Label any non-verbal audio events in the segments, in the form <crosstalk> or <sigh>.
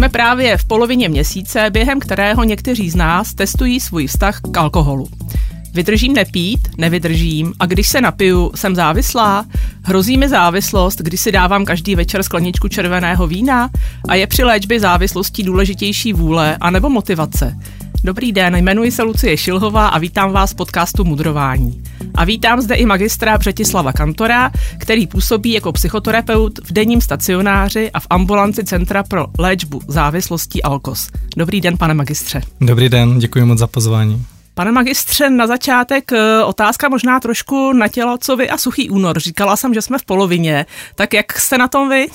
Jsme právě v polovině měsíce, během kterého někteří z nás testují svůj vztah k alkoholu. Vydržím nepít, nevydržím a když se napiju, jsem závislá? Hrozí mi závislost, když si dávám každý večer skleničku červeného vína? A je při léčbě závislostí důležitější vůle anebo motivace? Dobrý den, jmenuji se Lucie Šilhová a vítám vás v podcastu Mudrování. A vítám zde i magistra Břetislava Kantora, který působí jako psychoterapeut v denním stacionáři a v ambulanci Centra pro léčbu závislostí Alkos. Dobrý den, pane magistře. Dobrý den, děkuji moc za pozvání. Pane magistře, na začátek eh, otázka možná trošku na tělo, co vy a suchý únor. Říkala jsem, že jsme v polovině. Tak jak jste na tom vy?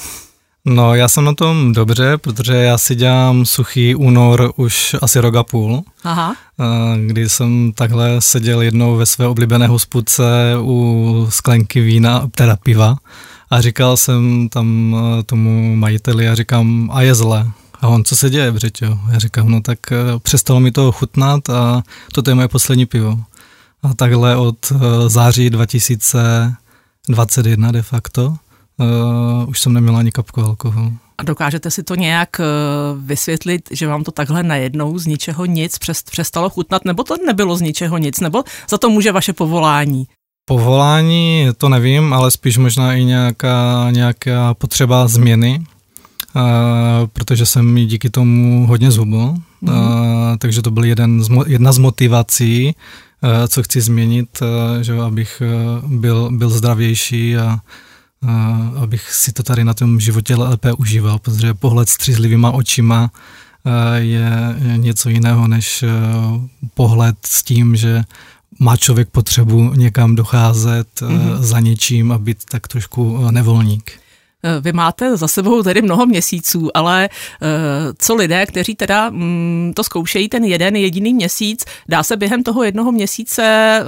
No, já jsem na tom dobře, protože já si dělám suchý únor už asi rok a půl. Aha. Eh, kdy jsem takhle seděl jednou ve své oblíbené hospůdce u sklenky vína, teda piva, a říkal jsem tam eh, tomu majiteli a říkám, a je zle. A on, co se děje, Břeťo? Já říkám, no tak eh, přestalo mi to chutnat a toto je moje poslední pivo. A takhle od září 2021 de facto uh, už jsem neměla ani kapku alkoholu. A dokážete si to nějak uh, vysvětlit, že vám to takhle najednou z ničeho nic přestalo chutnat, nebo to nebylo z ničeho nic, nebo za to může vaše povolání? Povolání to nevím, ale spíš možná i nějaká, nějaká potřeba změny, uh, protože jsem mi díky tomu hodně zhubl, mm. uh, takže to byl jeden z, jedna z motivací, uh, co chci změnit, uh, že abych uh, byl, byl zdravější a abych si to tady na tom životě lépe užíval, protože pohled střízlivýma očima je něco jiného než pohled s tím, že má člověk potřebu někam docházet mm-hmm. za něčím a být tak trošku nevolník. Eh, vy máte za sebou tedy mnoho měsíců, ale eh, co lidé, kteří teda mm, to zkoušejí ten jeden jediný měsíc, dá se během toho jednoho měsíce, eh,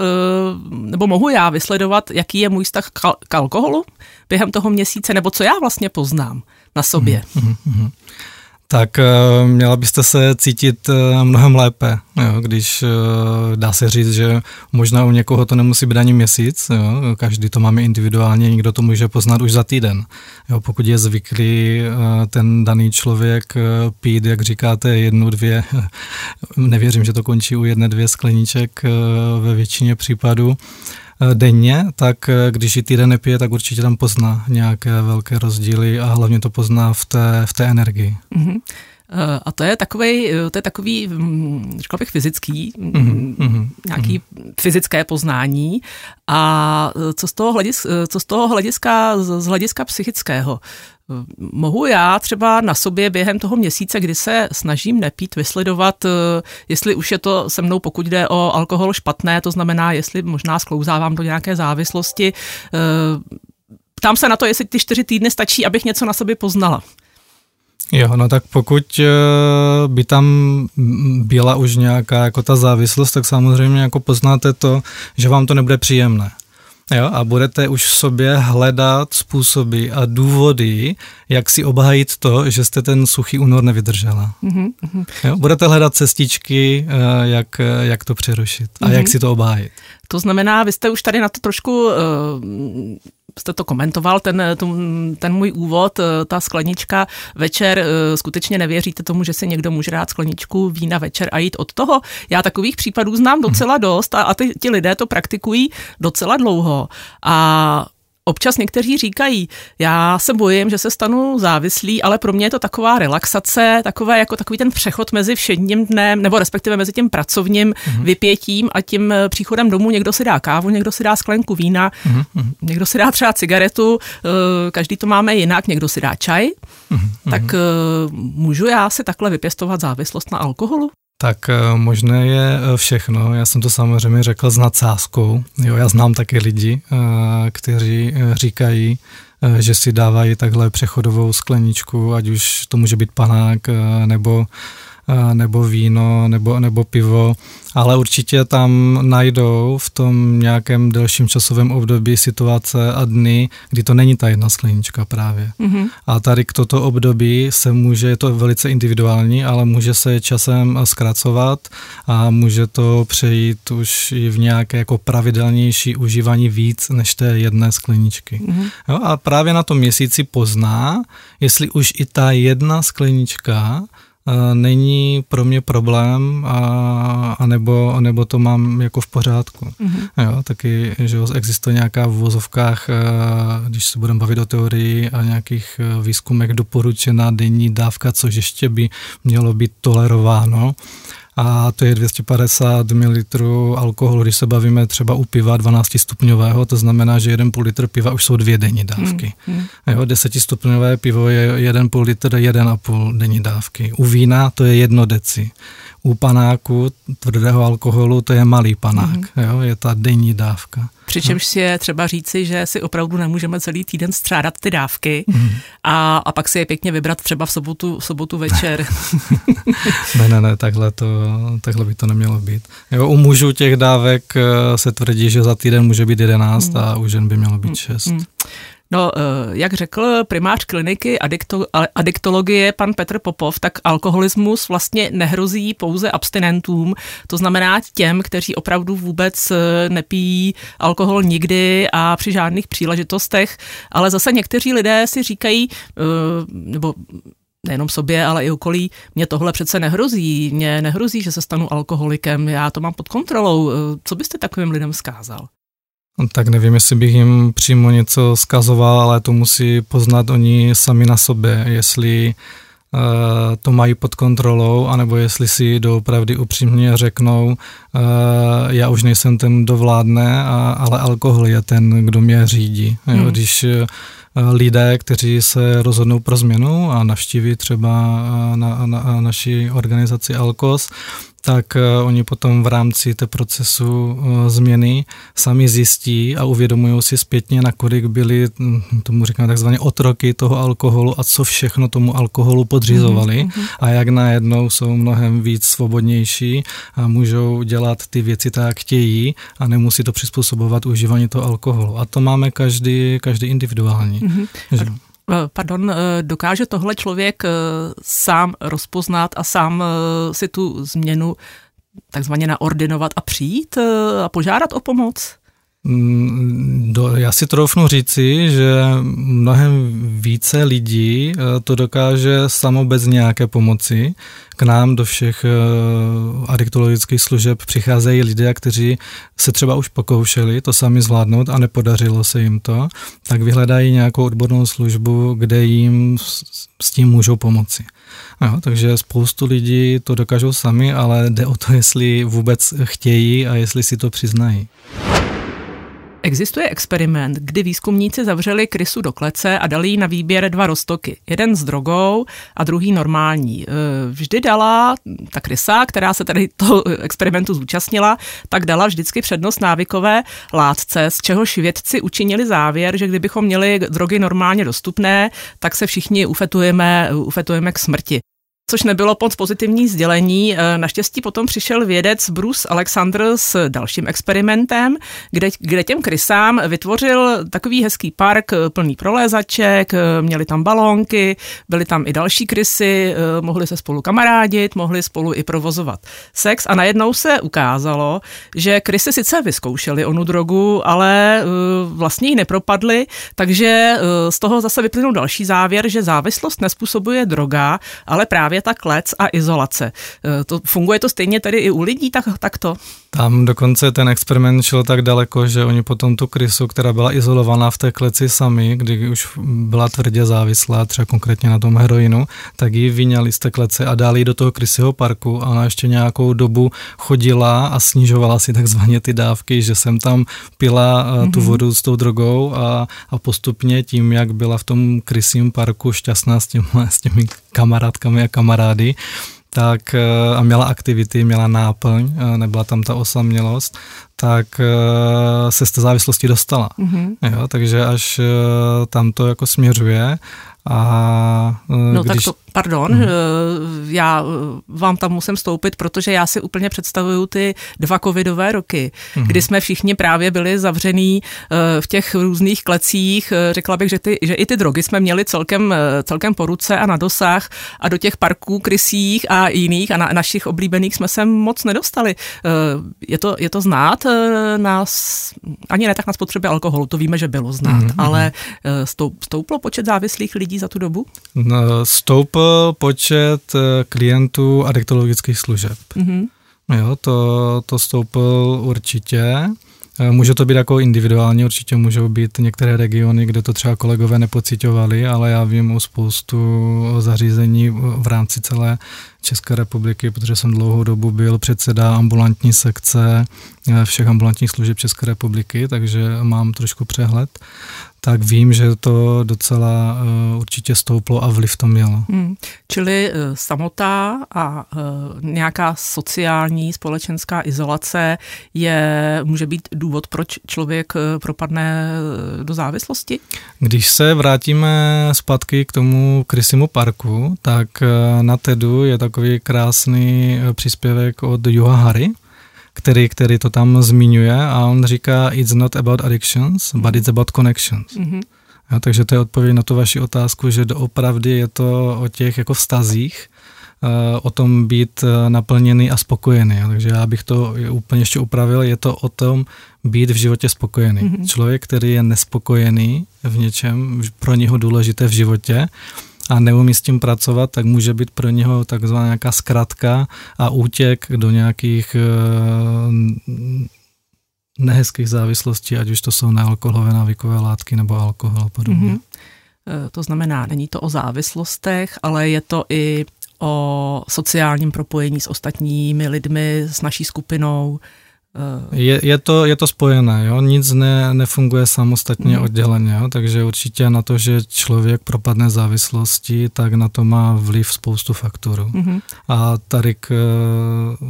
nebo mohu já vysledovat, jaký je můj vztah k alkoholu během toho měsíce, nebo co já vlastně poznám na sobě? Mm, mm, mm tak uh, měla byste se cítit uh, mnohem lépe, jo, když uh, dá se říct, že možná u někoho to nemusí být ani měsíc, jo, každý to máme individuálně, někdo to může poznat už za týden. Jo, pokud je zvyklý ten daný člověk pít, jak říkáte, jednu, dvě, <laughs> nevěřím, že to končí u jedné, dvě skleníček ve většině případů, Eh, denně, tak eh, když ji týden nepije, tak určitě tam pozná nějaké velké rozdíly a hlavně to pozná v té, v té energii. Mm-hmm. A to je takový, to je takový, mm, řekl bych, fyzický, mm-hmm, nějaký mm-hmm. fyzické poznání. A co z toho hlediska, co z toho hlediska, z hlediska psychického? Mohu já třeba na sobě během toho měsíce, kdy se snažím nepít, vysledovat, eh, jestli už je to se mnou, pokud jde o alkohol špatné, to znamená, jestli možná sklouzávám do nějaké závislosti. Eh, ptám se na to, jestli ty čtyři týdny stačí, abych něco na sobě poznala. Jo, no tak pokud eh, by tam byla už nějaká jako ta závislost, tak samozřejmě jako poznáte to, že vám to nebude příjemné. Jo, a budete už v sobě hledat způsoby a důvody, jak si obhajit to, že jste ten suchý únor nevydržela. Mm-hmm. Jo, budete hledat cestičky, eh, jak, jak to přerušit a mm-hmm. jak si to obhájit. To znamená, vy jste už tady na to trošku uh, jste to komentoval, ten, ten můj úvod, eh, ta sklenička večer, eh, skutečně nevěříte tomu, že si někdo může dát skleničku vína večer a jít od toho. Já takových případů znám docela dost a, a ty, ti lidé to praktikují docela dlouho. A Občas někteří říkají, já se bojím, že se stanu závislý, ale pro mě je to taková relaxace, takové jako takový ten přechod mezi všedním dnem, nebo respektive mezi tím pracovním mm-hmm. vypětím a tím eh, příchodem domů. Někdo si dá kávu, někdo si dá sklenku vína, mm-hmm. někdo si dá třeba cigaretu, eh, každý to máme jinak, někdo si dá čaj. Mm-hmm. Tak eh, můžu já si takhle vypěstovat závislost na alkoholu? Tak eh, možné je eh, všechno. Já jsem to samozřejmě řekl s nadsázkou. Jo, já znám také lidi, eh, kteří říkají, že si dávají takhle přechodovou skleničku, ať už to může být panák nebo nebo víno, nebo, nebo pivo, ale určitě tam najdou v tom nějakém delším časovém období situace a dny, kdy to není ta jedna sklenička právě. Mm-hmm. A tady k toto období se může, je to velice individuální, ale může se časem zkracovat a může to přejít už i v nějaké jako pravidelnější užívání víc než té jedné skleničky. Mm-hmm. Jo, a právě na tom měsíci pozná, jestli už i ta jedna sklenička není pro mě problém a, a nebo, nebo to mám jako v pořádku. Mm-hmm. Jo, taky, že existuje nějaká v vozovkách, když se budeme bavit o teorii a nějakých výzkumech doporučená denní dávka, což ještě by mělo být tolerováno a to je 250 ml alkoholu, když se bavíme třeba u piva 12 stupňového, to znamená, že 1,5 litr piva už jsou dvě denní dávky. Hmm, hmm. Jo, 10 stupňové pivo je 1,5 litr, 1,5 denní dávky. U vína to je jedno deci u panáku tvrdého alkoholu to je malý panák, mm. jo, je ta denní dávka. Přičemž si je třeba říci, že si opravdu nemůžeme celý týden střádat ty dávky mm. a, a pak si je pěkně vybrat třeba v sobotu, v sobotu večer. <laughs> ne, ne, ne, takhle, to, takhle by to nemělo být. Jo, u mužů těch dávek eh, se tvrdí, že za týden může být 11 mm. a u žen by mělo být 6. Mm. No, eh, jak řekl primář kliniky adikto, adiktologie pan Petr Popov, tak alkoholismus vlastně nehrozí pouze abstinentům, to znamená těm, kteří opravdu vůbec eh, nepijí alkohol nikdy a při žádných příležitostech, ale zase někteří lidé si říkají, eh, nebo nejenom sobě, ale i okolí, mě tohle přece nehrozí, mě nehrozí, že se stanu alkoholikem, já to mám pod kontrolou. Co byste takovým lidem zkázal? Tak nevím, jestli bych jim přímo něco skazoval, ale to musí poznat oni sami na sobě, jestli uh, to mají pod kontrolou, anebo jestli si doopravdy upřímně řeknou, uh, já už nejsem ten, kdo vládne, a, ale alkohol je ten, kdo mě řídí. Hmm. Jo, když lidé, kteří se rozhodnou pro změnu a navštíví třeba na, na, na naší organizaci Alkos, tak eh, oni potom v rámci té procesu eh, změny sami zjistí a uvědomují si zpětně, nakolik byli, hm, tomu říkám takzvaně otroky toho alkoholu a co všechno tomu alkoholu podřizovali mm-hmm. a jak najednou jsou mnohem víc svobodnější a můžou dělat ty věci tak, jak chtějí a nemusí to přizpůsobovat užívání toho alkoholu. A to máme každý, každý individuální. Mm-hmm. Že? Eh, pardon, eh, dokáže tohle člověk eh, sám rozpoznat a sám si tu změnu takzvaně naordinovat a přijít a požádat o pomoc? Mm, do, já si troufnu říci, že mnohem více lidí to dokáže samo bez nějaké pomoci k nám do všech uh, adiktologických služeb přicházejí lidé, kteří se třeba už pokoušeli to sami zvládnout a nepodařilo se jim to, tak vyhledají nějakou odbornou službu, kde jim s, s tím můžou pomoci. Jo, takže spoustu lidí to dokážou sami, ale jde o to, jestli vůbec chtějí a jestli si to přiznají. Existuje experiment, kdy výzkumníci zavřeli krysu do klece a dali jí na výběr dva roztoky. Jeden s drogou a druhý normální. E, vždy dala ta krysa, která se tady toho experimentu zúčastnila, tak dala vždycky přednost návykové látce, z čehož vědci učinili závěr, že kdybychom měli drogy normálně dostupné, tak se všichni ufetujeme, ufetujeme k smrti což nebylo moc pozitivní sdělení. E, naštěstí potom přišel vědec Bruce Alexander s dalším experimentem, kde, kde těm krysám vytvořil takový hezký park e, plný prolézaček, e, měli tam balónky, byly tam i další krysy, mohli se spolu kamarádit, mohli spolu i provozovat sex a najednou se ukázalo, že krysy sice vyzkoušely onu drogu, ale vlastně ji nepropadly, takže z toho zase vyplynul další závěr, že závislost nespůsobuje droga, ale právě právě ta klec a izolace. E, to, funguje to stejně tedy i u lidí tak, takto? Tam dokonce ten experiment šel tak daleko, že oni potom tu krysu, která byla izolovaná v té kleci sami, kdy už byla tvrdě závislá, třeba konkrétně na tom heroinu, tak ji vyňali z té klece a dali do toho krysyho parku a ona ještě nějakou dobu chodila a snižovala si takzvaně ty dávky, že jsem tam pila mm-hmm. tu mhm. vodu s tou drogou a, a postupně tím, jak byla v tom krysím parku šťastná s, těmi, s těmi kamarádkami a kamarády, tak eh, a měla aktivity, měla náplň, eh, nebyla tam ta osamělost, tak eh, se z té závislosti dostala. Mm-hmm. Jo, takže až tam to jako směřuje a no když... tak to Pardon, hmm. já vám tam musím stoupit, protože já si úplně představuju ty dva covidové roky, hmm. kdy jsme všichni právě byli zavřený v těch různých klecích. Řekla bych, že, ty, že i ty drogy jsme měli celkem, celkem po ruce a na dosah a do těch parků krysích a jiných a na našich oblíbených jsme se moc nedostali. Je to, je to znát nás, ani ne tak na spotřebě alkoholu, to víme, že bylo znát, hmm. ale stouplo počet závislých lidí za tu dobu? No, stoupl počet eh, klientů adektologických služeb. Mm-hmm. Jo, to, to stoupl určitě. Eh, může to být jako individuálně, určitě můžou být některé regiony, kde to třeba kolegové nepocitovali, ale já vím o spoustu zařízení v rámci celé České republiky, protože jsem dlouhou dobu byl předseda ambulantní sekce eh, všech ambulantních služeb České republiky, takže mám trošku přehled tak vím, že to docela uh, určitě stouplo a vliv to mělo. Hmm. Čili uh, samota a nějaká sociální společenská izolace je, může být důvod, proč člověk propadne do závislosti? Když se vrátíme zpátky k tomu Krysimu parku, tak na TEDu je takový krásný uh, příspěvek od Juha Hari, který, který to tam zmiňuje a on říká, it's not about addictions, but it's about connections. Mm-hmm. Ja, takže to je odpověď na tu vaši otázku, že doopravdy je to o těch jako vztazích, uh, o tom být uh, naplněný a spokojený. Takže já bych to úplně ještě upravil, je to o tom být v životě spokojený. Mm-hmm. Člověk, který je nespokojený v něčem, pro něho důležité v životě, a neumí s tím pracovat, tak může být pro něho takzvaná nějaká zkratka a útěk do nějakých uh, nehezkých závislostí, ať už to jsou nealkoholové návykové látky nebo alkohol a podobně. Mm-hmm. To znamená, není to o závislostech, ale je to i o sociálním propojení s ostatními lidmi, s naší skupinou, je, je, to, je to spojené, jo? nic ne, nefunguje samostatně mm. odděleně, jo? takže určitě na to, že člověk propadne závislosti, tak na to má vliv spoustu faktorů. Mm. A tady k,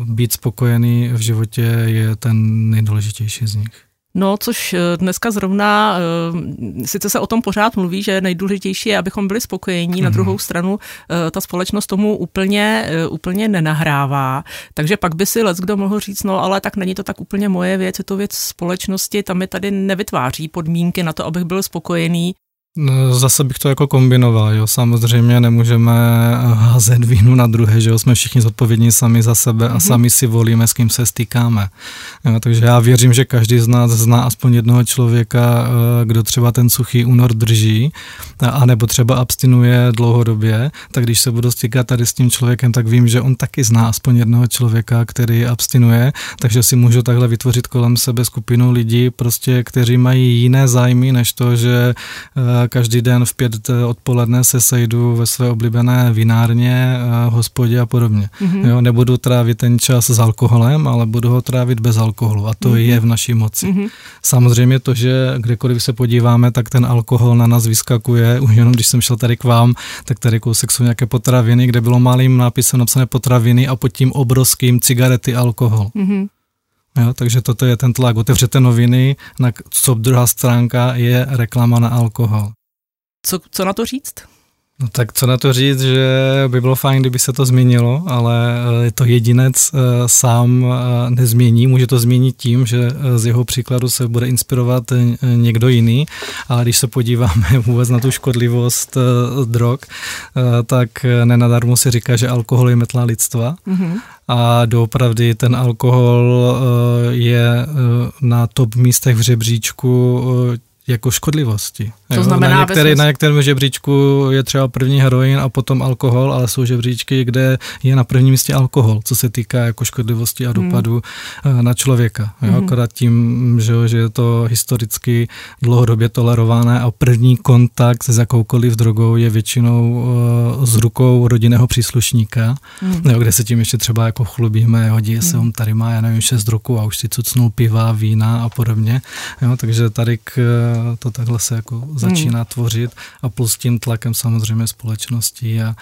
být spokojený v životě je ten nejdůležitější z nich. No, což eh, dneska zrovna, eh, sice se o tom pořád mluví, že nejdůležitější je, abychom byli spokojení, mm. na mhm. druhou stranu eh, ta společnost tomu úplně, úplně nenahrává, takže pak by si let kdo mohl říct, no ale tak není to tak úplně moje věc, je to věc společnosti, tam mi tady nevytváří podmínky na to, abych byl spokojený, zase bych to jako kombinoval, jo. Samozřejmě nemůžeme házet vínu na druhé, že jo. Jsme všichni zodpovědní sami za sebe a mm-hmm. sami si volíme, s kým se stýkáme. Jo, takže já věřím, že každý z nás zná aspoň jednoho člověka, eh, kdo třeba ten suchý únor drží, anebo třeba abstinuje dlouhodobě, tak když se budu stýkat tady s tím člověkem, tak vím, že on taky zná aspoň jednoho člověka, který abstinuje, takže si můžu takhle vytvořit kolem sebe skupinu lidí, prostě, kteří mají jiné zájmy, než to, že eh, každý den v pět eh, odpoledne se sejdu ve své oblíbené vinárně, eh, hospodě a podobně. Mm-hmm. Jo, nebudu trávit ten čas s alkoholem, ale budu ho trávit bez alkoholu a to mm-hmm. je v naší moci. Mm-hmm. Samozřejmě to, že kdekoliv se podíváme, tak ten alkohol na nás vyskakuje. Už jenom když jsem šel tady k vám, tak tady kousek jsou nějaké potraviny, kde bylo malým nápisem napsané potraviny a pod tím obrovským cigarety alkohol. Mm-hmm. Jo, takže toto je ten tlak. Otevřete noviny, na co druhá stránka je reklama na alkohol. Co, co na to říct? No tak co na to říct, že by bylo fajn, kdyby se to změnilo, ale eh, to jedinec eh, sám eh, nezmění. Může to změnit tím, že z jeho příkladu se bude inspirovat někdo jiný, ale když se podíváme <laughs> vůbec na tu škodlivost drog, tak nenadarmo se říká, že alkohol je metla lidstva. Mm-hmm. A doopravdy ten alkohol je na top místech v žebříčku jako škodlivosti. To znamená, na, některý, na některém žebříčku je třeba první heroin a potom alkohol, ale jsou žebříčky, kde je na prvním místě alkohol, co se týká jako škodlivosti a hmm. dopadu hmm. na člověka. Jo, hmm. Akorát tím, že, že je to historicky dlouhodobě tolerované a první kontakt s jakoukoliv drogou je většinou uh, s rukou rodinného příslušníka, hmm. jo, kde se tím ještě třeba jako chlubíme, hodí hmm. se on tady má, já nevím, šest roku a už si cucnul piva, vína a podobně. Jo, takže tady k to takhle se jako začíná hmm. tvořit a plus tím tlakem samozřejmě společnosti a,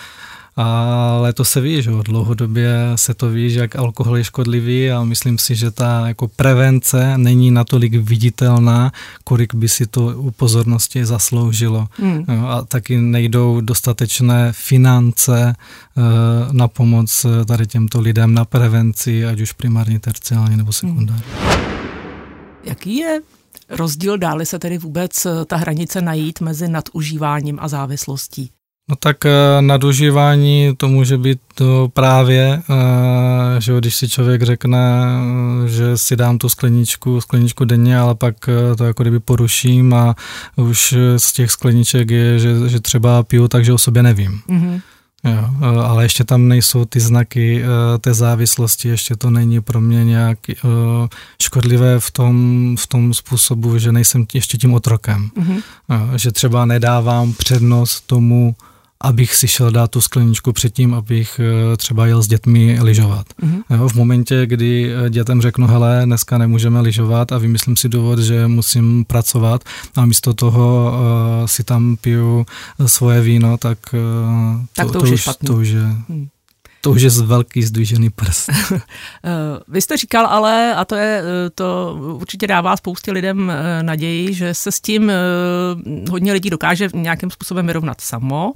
ale to se ví, že dlouhodobě se to ví, že jak alkohol je škodlivý a myslím si, že ta jako prevence není natolik viditelná, kolik by si to u pozornosti zasloužilo. Mm. A taky nejdou dostatečné finance eh, na pomoc eh, tady těmto lidem na prevenci, ať už primárně, terciálně nebo sekundárně. Jaký je rozdíl, dáli se tedy vůbec eh, ta hranice najít mezi nadužíváním a závislostí? No tak eh, nadužívání to může být to právě, eh, že když si člověk řekne, že si dám tu skleničku, skleničku denně, ale pak to jako kdyby poruším a už z těch skleniček je, že, že třeba piju tak, že o sobě nevím. Mm-hmm. Jo, ale ještě tam nejsou ty znaky té závislosti, ještě to není pro mě nějak škodlivé v tom, v tom způsobu, že nejsem ještě tím otrokem. Mm-hmm. Že třeba nedávám přednost tomu, abych si šel dát tu skleničku předtím, abych eh, třeba jel s dětmi lyžovat. Mm-hmm. Jo, v momentě, kdy eh, dětem řeknu, hele, dneska nemůžeme lyžovat a vymyslím si důvod, že musím pracovat a místo toho uh, si tam piju svoje víno, tak, uh, tak to, to, to, už je špatný. to už je... Hmm. To už je velký zdvižený prst. <laughs> Vy jste říkal ale, a to je, to určitě dává spoustě lidem naději, že se s tím hodně lidí dokáže nějakým způsobem vyrovnat samo.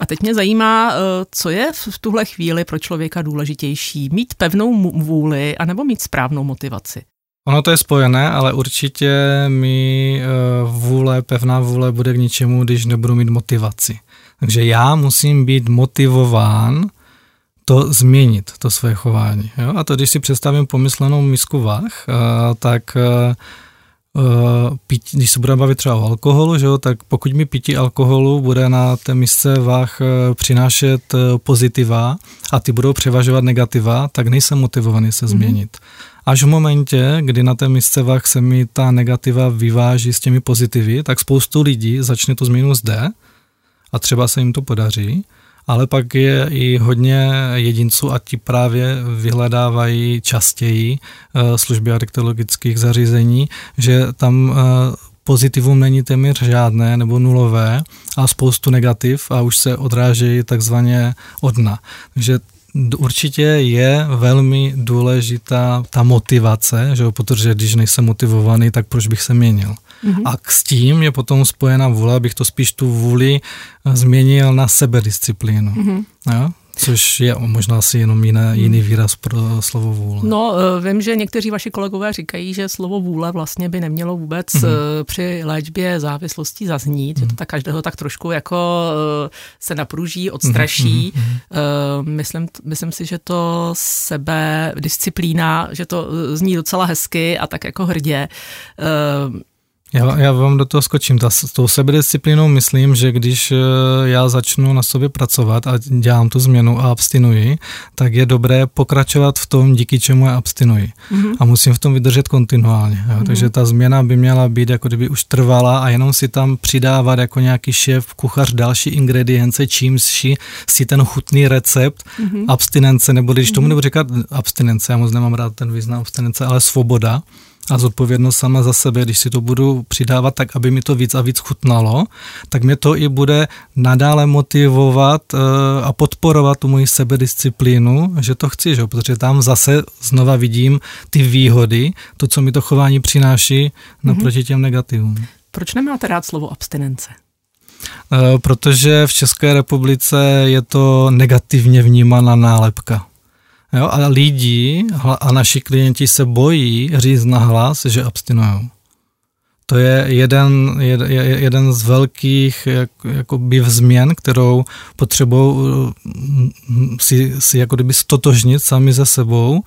A teď mě zajímá, co je v tuhle chvíli pro člověka důležitější? Mít pevnou vůli anebo mít správnou motivaci? Ono to je spojené, ale určitě mi vůle, pevná vůle bude k ničemu, když nebudu mít motivaci. Takže já musím být motivován to změnit, to své chování. Jo? A to, když si představím pomyslenou misku vah, tak Uh, pít, když se budeme bavit třeba o alkoholu, že jo, tak pokud mi pití alkoholu bude na té misce váh přinášet pozitiva a ty budou převažovat negativa, tak nejsem motivovaný se mhm. změnit. Mm-hmm. Až v momentě, kdy na té misce váh se mi ta negativa vyváží s těmi pozitivy, tak spoustu lidí začne tu změnu zde a třeba se jim to podaří, ale pak je i hodně jedinců a ti právě vyhledávají častěji eh, služby adiktologických zařízení, že tam eh, pozitivum není téměř žádné nebo nulové a spoustu negativ a už se odrážejí takzvaně od dna. Takže určitě je velmi důležitá ta motivace, že protože když nejsem motivovaný, tak proč bych se měnil. Mm-hmm. A s tím je potom spojena vůle, abych to spíš tu vůli eh, změnil na sebedisciplínu. Mm-hmm. Jo? Což je možná asi jenom jiné, hmm. jiný výraz pro slovo vůle. No, eh, vím, že někteří vaši kolegové říkají, že slovo vůle vlastně by nemělo vůbec hmm. při léčbě závislostí zaznít, hmm. že to mhm. tak každého tak trošku jako se napruží, odstraší. Hmm. Myslím, myslím si, že to sebe disciplína, že to zní docela hezky a tak jako hrdě. Já, já vám do toho skočím. Ta, s tou sebedisciplínou myslím, že když eh, já začnu na sobě pracovat a dělám tu změnu a abstinuji, tak je dobré pokračovat v tom, díky čemu já abstinuji. Mm-hmm. A musím v tom vydržet kontinuálně. Jo. Mm-hmm. Takže ta změna by měla být, jako kdyby už trvala a jenom si tam přidávat jako nějaký šéf, kuchař další ingredience, čím si, si ten chutný recept mm-hmm. abstinence, nebo když mm-hmm. tomu nebudu říkat abstinence, já moc nemám rád ten význam abstinence, ale svoboda, a zodpovědnost sama za sebe, když si to budu přidávat tak, aby mi to víc a víc chutnalo, tak mě to i bude nadále motivovat eh, a podporovat tu moji sebedisciplínu, že to chci, že? protože tam zase znova vidím ty výhody, to, co mi to chování přináší naproti těm negativům. Proč nemáte rád slovo abstinence? Eh, protože v České republice je to negativně vnímaná nálepka. Jo, a lidi a naši klienti se bojí říct na hlas, že abstinují. To je jeden, jeden z velkých jak, jakoby změn, kterou potřebují mm, si, si jako kdyby stotožnit sami ze sebou,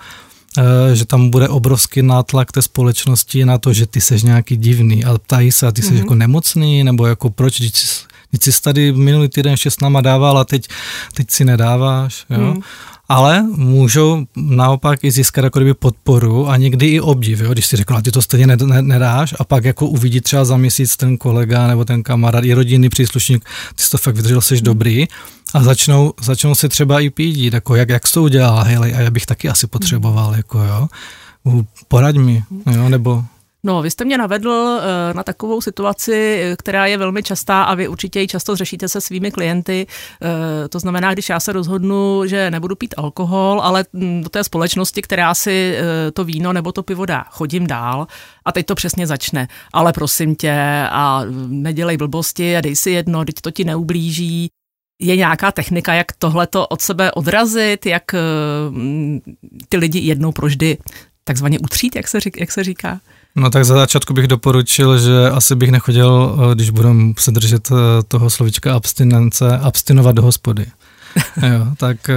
eh, že tam bude obrovský nátlak té společnosti na to, že ty seš nějaký divný a ptají se, a ty jsi mm-hmm. jako nemocný, nebo jako proč, když jsi, když jsi tady minulý týden ještě s náma dával a teď, teď si nedáváš. Jo? Mm ale můžou naopak i získat jako kdyby podporu a někdy i obdiv, jo? když si řeknu, ty to stejně nedáš? A pak jako uvidí třeba za měsíc ten kolega nebo ten kamarád i rodinný příslušník, ty jsi to fakt vydržel, jsi dobrý. A začnou, začnou si třeba i pídit, jako jak, jak jsi to udělal, hele, a já bych taky asi potřeboval, jako jo, poraď mi, jo, nebo No, vy jste mě navedl eh, na takovou situaci, která je velmi častá a vy určitě ji často řešíte se svými klienty. Eh, to znamená, když já se rozhodnu, že nebudu pít alkohol, ale hm, do té společnosti, která si eh, to víno nebo to pivo dá, chodím dál a teď to přesně začne. Ale prosím tě a nedělej blbosti a dej si jedno, teď to ti neublíží. Je nějaká technika, jak tohleto od sebe odrazit, jak hm, ty lidi jednou proždy takzvaně utřít, jak se, řík, jak se říká? No tak za začátku bych doporučil, že asi bych nechodil, eh, když budu se držet eh, toho slovička abstinence, abstinovat do hospody. <laughs> jo, tak eh,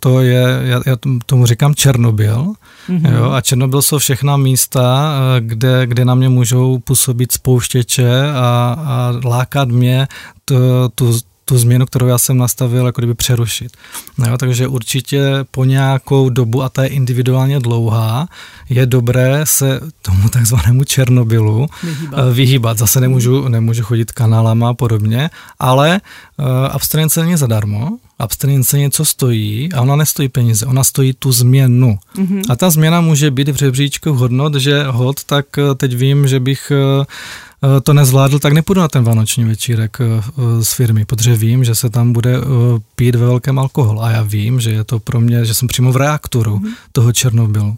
to je, já, já tomu říkám Černobyl, mm-hmm. jo, a Černobyl jsou všechna místa, kde, kde na mě můžou působit spouštěče a, a lákat mě tu, tu, tu změnu, kterou já jsem nastavil, jako kdyby přerušit. No, takže určitě po nějakou dobu, a ta je individuálně dlouhá, je dobré se tomu takzvanému Černobylu vyhýbat. Eh, vyhýbat. Zase nemůžu, nemůžu chodit kanálama a podobně, ale uh, abstinence není zadarmo, abstinence něco stojí a ona nestojí peníze, ona stojí tu změnu. Mm-hmm. A ta změna může být v řebříčku hodnot, že hod, tak eh, teď vím, že bych uh, to nezvládl, tak nepůjdu na ten vánoční večírek eh, z firmy, protože vím, že se tam bude eh, pít ve velkém alkohol a já vím, že je to pro mě, že jsem přímo v reaktoru mm. toho Černobylu.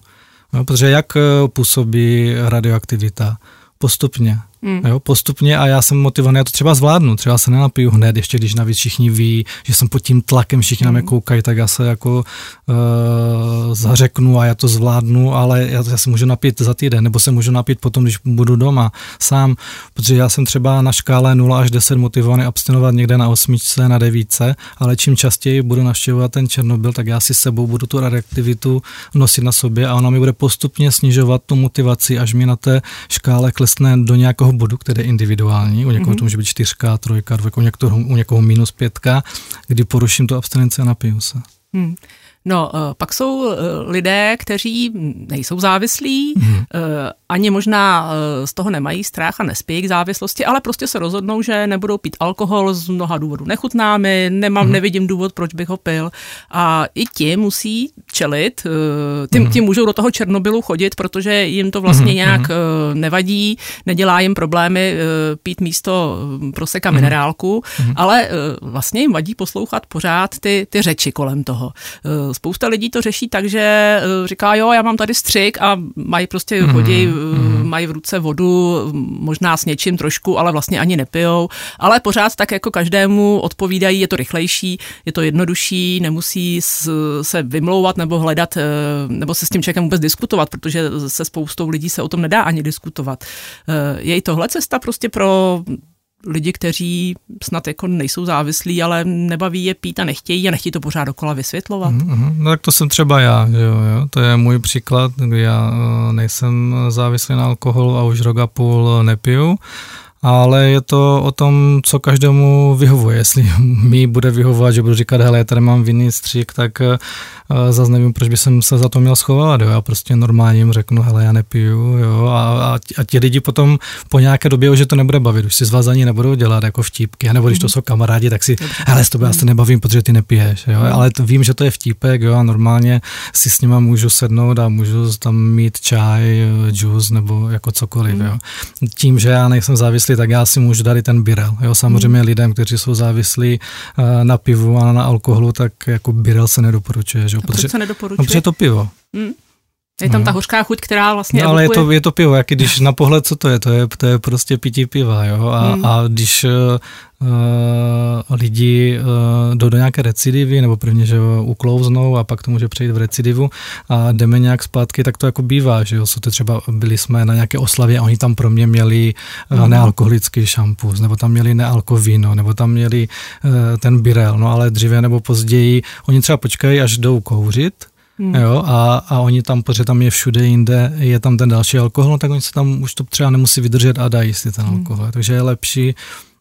No, protože jak působí radioaktivita? Postupně. Mm. Jo, postupně a já jsem motivovaný, já to třeba zvládnu, třeba se nenapiju hned, ještě když navíc všichni ví, že jsem pod tím tlakem, všichni mm. na mě hmm. koukají, tak já se jako uh, zařeknu a já to zvládnu, ale já, já se můžu napít za týden, nebo se můžu napít potom, když budu doma sám, protože já jsem třeba na škále 0 až 10 motivovaný abstinovat někde na osmičce, na devíce, ale čím častěji budu navštěvovat ten Černobyl, tak já si sebou budu tu radioaktivitu nosit na sobě a ona mi bude postupně snižovat tu motivaci, až mi na té škále klesne do nějakého toho bodu, který je individuální, u někoho mm-hmm. to může být čtyřka, trojka, dvojka, u někoho, u někoho minus pětka, kdy poruším tu abstinenci a napiju se. Mm. No, eh, pak jsou eh, lidé, kteří nejsou závislí, hmm. ani možná z toho nemají strach a nespějí k závislosti, ale prostě se rozhodnou, že nebudou pít alkohol z mnoha důvodů. Nechutná mi, nemám, hmm. nevidím důvod, proč bych ho pil. A i ti musí čelit, ty, hmm. ti můžou do toho Černobylu chodit, protože jim to vlastně hmm. nějak hmm. nevadí, nedělá jim problémy pít místo proseka hmm. minerálku, hmm. ale vlastně jim vadí poslouchat pořád ty, ty řeči kolem toho spousta lidí to řeší tak, že eh, říká, jo, já mám tady střik a mají prostě, mm-hmm. chodí, mm-hmm. mají v ruce vodu, možná s něčím trošku, ale vlastně ani nepijou, ale pořád tak jako každému odpovídají, je to rychlejší, je to jednodušší, nemusí se vymlouvat nebo hledat, eh, nebo se s tím člověkem vůbec diskutovat, protože se spoustou lidí se o tom nedá ani diskutovat. Je i tohle cesta prostě pro lidi, kteří snad jako nejsou závislí, ale nebaví je pít a nechtějí a nechtějí to pořád dokola vysvětlovat. Mm-hmm. No tak to jsem třeba já, že jo, jo. to je můj příklad, já eh, nejsem závislý na alkoholu a už rok a půl nepiju ale je to o tom, co každému vyhovuje. Jestli <laughs> mi bude vyhovovat, že budu říkat, hele, já tady mám vinný střík, tak uh, zase nevím, proč by jsem se za to měl schovávat. Jo. Já prostě normálně jim řeknu, hele, já nepiju. Jo. A, a, a ti lidi potom po nějaké době už je to nebude bavit, už si z vás ani nebudou dělat jako vtípky. Nebo když to mhm. jsou kamarádi, tak si, hele, s tobou já se nebavím, protože ty nepiješ. Jo. Ale to, vím, že to je vtípek jo, a normálně si s nima můžu sednout a můžu tam mít čaj, juice nebo jako cokoliv. Jo. Tím, že já nejsem závislý závislí, tak já si můžu dát i ten birel. Jo, samozřejmě hmm. lidem, kteří jsou závislí uh, na pivu a na alkoholu, tak jako birel se nedoporučuje. Že? Protože, se nedoporučuje? No, protože je to pivo. Hmm. Je tam no. ta hořká chuť, která vlastně No ale je to, je to pivo, jak když na pohled, co to je? To je, to je prostě pití piva, jo? A, hmm. a když uh, lidi uh, jdou do nějaké recidivy, nebo prvně, že uklouznou a pak to může přejít v recidivu a jdeme nějak zpátky, tak to jako bývá, že jo? So to třeba byli jsme na nějaké oslavě a oni tam pro mě měli uh, nealkoholický šampus, nebo tam měli nealkovíno, nebo tam měli uh, ten birel, no ale dříve nebo později oni třeba počkají, až jdou kouřit, Hmm. Jo, a, a oni tam, protože tam je všude jinde, je tam ten další alkohol, no, tak oni se tam už to třeba nemusí vydržet a dají si ten hmm. alkohol. Takže je lepší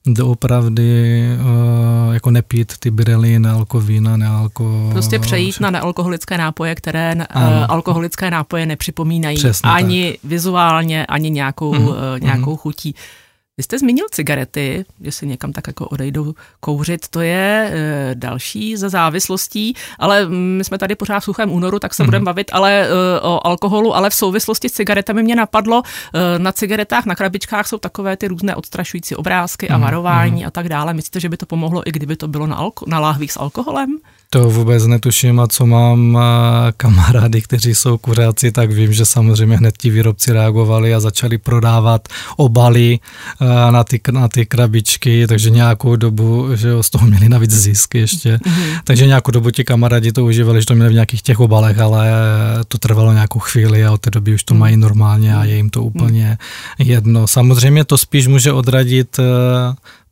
doopravdy uh, jako nepít ty birely, nealkovína, nealko... Prostě přejít na nealkoholické nápoje, které uh, alkoholické nápoje nepřipomínají Přesně ani tak. vizuálně, ani nějakou, mm-hmm. uh, nějakou mm-hmm. chutí. Vy jste zmínil cigarety, že si někam tak jako odejdou kouřit, to je e, další ze závislostí, ale my jsme tady pořád v suchém únoru, tak se mm-hmm. budeme bavit ale e, o alkoholu, ale v souvislosti s cigaretami mě napadlo, e, na cigaretách, na krabičkách jsou takové ty různé odstrašující obrázky mm-hmm. a mhm, varování mm-hmm. a tak dále. Myslíte, že by to pomohlo, i kdyby to bylo na, alko- na láhvích s alkoholem? To vůbec netuším a co mám kamarády, kteří jsou kuřáci, tak vím, že samozřejmě hned ti výrobci reagovali a začali prodávat obaly na ty, na ty krabičky, takže nějakou dobu, že z toho měli navíc zisk ještě, mm-hmm. takže nějakou dobu ti kamarádi to užívali, že to měli v nějakých těch obalech, ale to trvalo nějakou chvíli a od té doby už to mají normálně a je jim to úplně jedno. Samozřejmě to spíš může odradit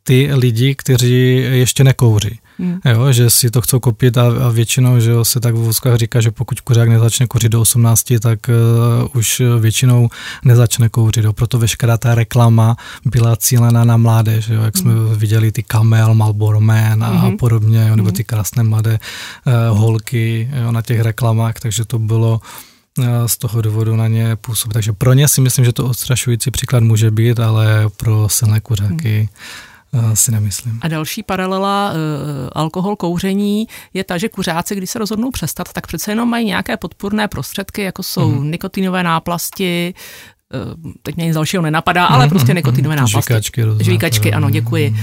ty lidi, kteří ještě nekouří. Hmm. Jo, že si to chcou kopit a, a většinou, že jo, se tak v vozkách říká, že pokud kuřák nezačne kouřit do 18, tak uh, už většinou nezačne kouřit. Jo. Proto veškerá ta reklama byla cílená na mládež, jo, jak jsme hmm. viděli ty Camel, Marlboro Man a, hmm. a podobně, jo, nebo hmm. ty krásné mladé uh, holky jo, na těch reklamách, takže to bylo eh, z toho důvodu na ně působit. Takže pro ně si myslím, že to odstrašující příklad může být, ale pro silné kuřáky hmm si nemyslím. A další paralela uh, alkohol, kouření je ta, že kuřáci, když se rozhodnou přestat, tak přece jenom mají nějaké podpůrné prostředky, jako jsou mm. nikotinové náplasti, uh, teď mě nic dalšího nenapadá, ale mm. prostě nikotinové náplasti. Žvíkačky. Žvíkačky, ano, děkuji. Uh,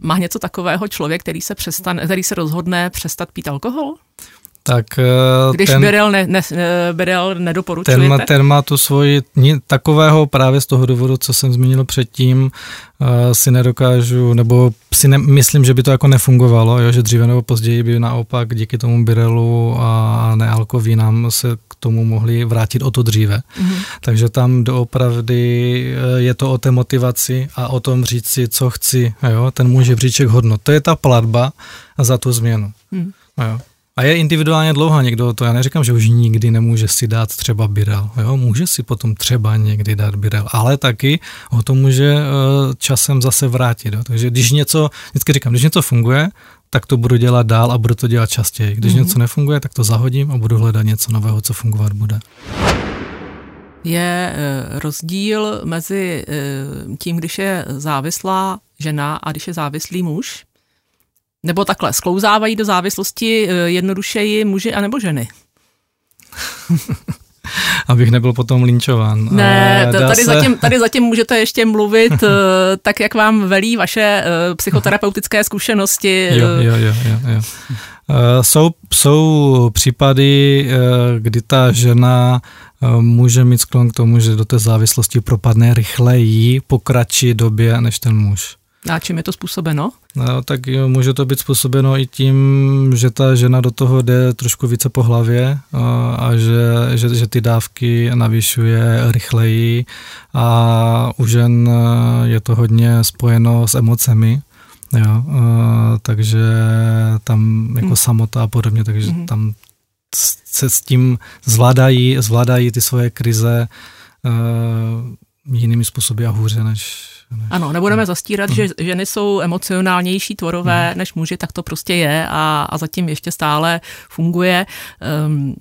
má něco takového člověk, který se, přestan, který se rozhodne přestat pít alkohol? Tak eh, Když ten, Birel, ne, ne, eh, Birel nedoporučujete? Ten, ten má tu svoji, takového právě z toho důvodu, co jsem zmínil předtím, uh, si nedokážu, nebo si ne, myslím, že by to jako nefungovalo, jo, že dříve nebo později by naopak díky tomu Birelu a nealkovínám se k tomu mohli vrátit o to dříve. Mm-hmm. Takže tam doopravdy je to o té motivaci a o tom říct si, co chci, jo, ten můj žebříček hodnot. To je ta platba za tu změnu. Mm. Jo. A je individuálně dlouhá někdo, to já neříkám, že už nikdy nemůže si dát třeba birel, jo, může si potom třeba někdy dát birel, ale taky ho to může uh, časem zase vrátit, jo. takže když něco, vždycky říkám, když něco funguje, tak to budu dělat dál a budu to dělat častěji. Když mm-hmm. něco nefunguje, tak to zahodím a budu hledat něco nového, co fungovat bude. Je eh, rozdíl mezi eh, tím, když je závislá žena a když je závislý muž? Nebo takhle, sklouzávají do závislosti eh, jednodušeji muži a nebo ženy? <laughs> Abych nebyl potom linčován. Ne, eh, tady, se... zatím, tady <laughs> zatím můžete ještě mluvit eh, tak, jak vám velí vaše psychoterapeutické zkušenosti. Jo, jo, jo, jo, jo. Jsou, jsou případy, kdy ta žena může mít sklon k tomu, že do té závislosti propadne rychleji po kratší době než ten muž. A čím je to způsobeno? No, tak může to být způsobeno i tím, že ta žena do toho jde trošku více po hlavě a, a že, že, že ty dávky navyšuje rychleji a u žen je to hodně spojeno s emocemi. Jo, a, takže tam jako hmm. samota a podobně, takže hmm. tam se s tím zvládají, zvládají ty svoje krize uh, jinými způsoby a hůře než, ano, nebudeme zastírat, že ženy jsou emocionálnější tvorové než muži, tak to prostě je a, a zatím ještě stále funguje. Um,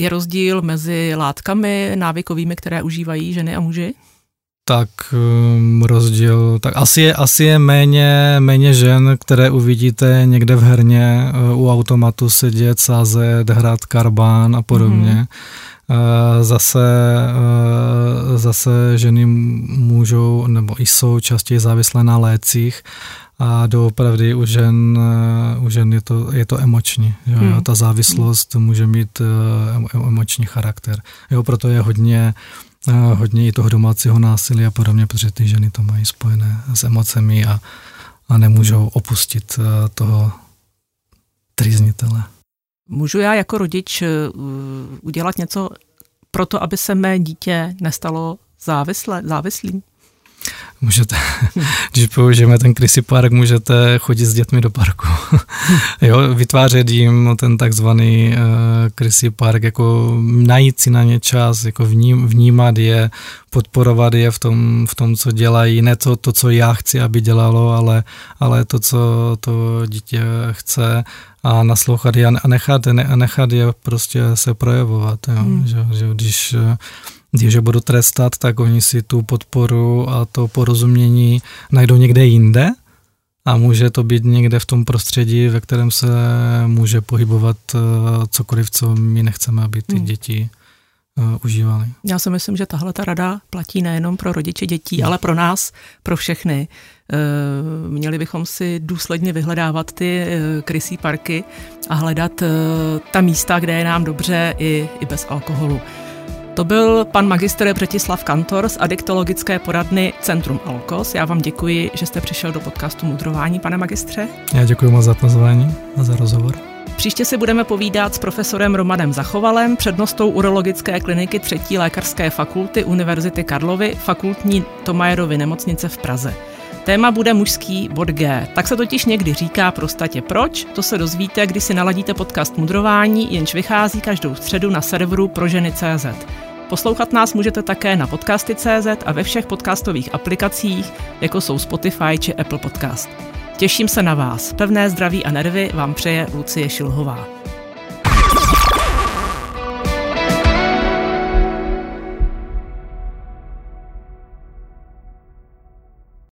je rozdíl mezi látkami návykovými, které užívají ženy a muži? Tak um, rozdíl, tak asi je, asi je méně, méně žen, které uvidíte někde v herně uh, u automatu sedět, sázet, hrát karbán a podobně. Mm-hmm Eh, zase, eh, zase ženy můžou nebo i jsou častěji závislé na lécích a doopravdy u žen, eh, u žen je, to, je to emoční. Jo? Hmm. Ta závislost může mít emoční charakter. Jo, proto je hodně hodně i toho domácího násilí a podobně, protože ty ženy to mají spojené s emocemi a, a nemůžou opustit toho trýznitele. Můžu já jako rodič uh, udělat něco pro to, aby se mé dítě nestalo závislé, závislým? Můžete, <laughs> když použijeme ten Chrissy Park, můžete chodit s dětmi do parku. <laughs> jo, vytvářet jim ten takzvaný uh, Chrissy Park, jako najít si na ně čas, jako vním, vnímat je, podporovat je v tom, v tom, co dělají, ne to, to, co já chci, aby dělalo, ale, ale to, co to dítě chce a naslouchat je a nechat, ne, nechat je prostě se projevovat. Jo? Hmm. Že, že když když je budu trestat, tak oni si tu podporu a to porozumění najdou někde jinde a může to být někde v tom prostředí, ve kterém se může pohybovat eh, cokoliv, co my nechceme, aby ty hmm. děti uh, užívali. Já si myslím, že tahle ta rada platí nejenom pro rodiče dětí, no. ale pro nás, pro všechny. Uh, měli bychom si důsledně vyhledávat ty krysí parky a hledat ta místa, kde je nám dobře i, i bez alkoholu. To byl pan magister Břetislav Kantor z adiktologické poradny Centrum Alkos. Já vám děkuji, že jste přišel do podcastu Mudrování, pane magistře. Já děkuji moc za pozvání a za rozhovor. Příště si budeme povídat s profesorem Romanem Zachovalem, přednostou urologické kliniky třetí lékařské fakulty Univerzity Karlovy, fakultní Tomajerovy nemocnice v Praze. Téma bude mužský bod G. Tak se totiž někdy říká prostatě proč, to se dozvíte, když si naladíte podcast Mudrování, jenž vychází každou středu na serveru proženy.cz. Poslouchat nás můžete také na podcasty.cz a ve všech podcastových aplikacích, jako jsou Spotify či Apple Podcast. Těším se na vás. Pevné zdraví a nervy vám přeje Lucie Šilhová.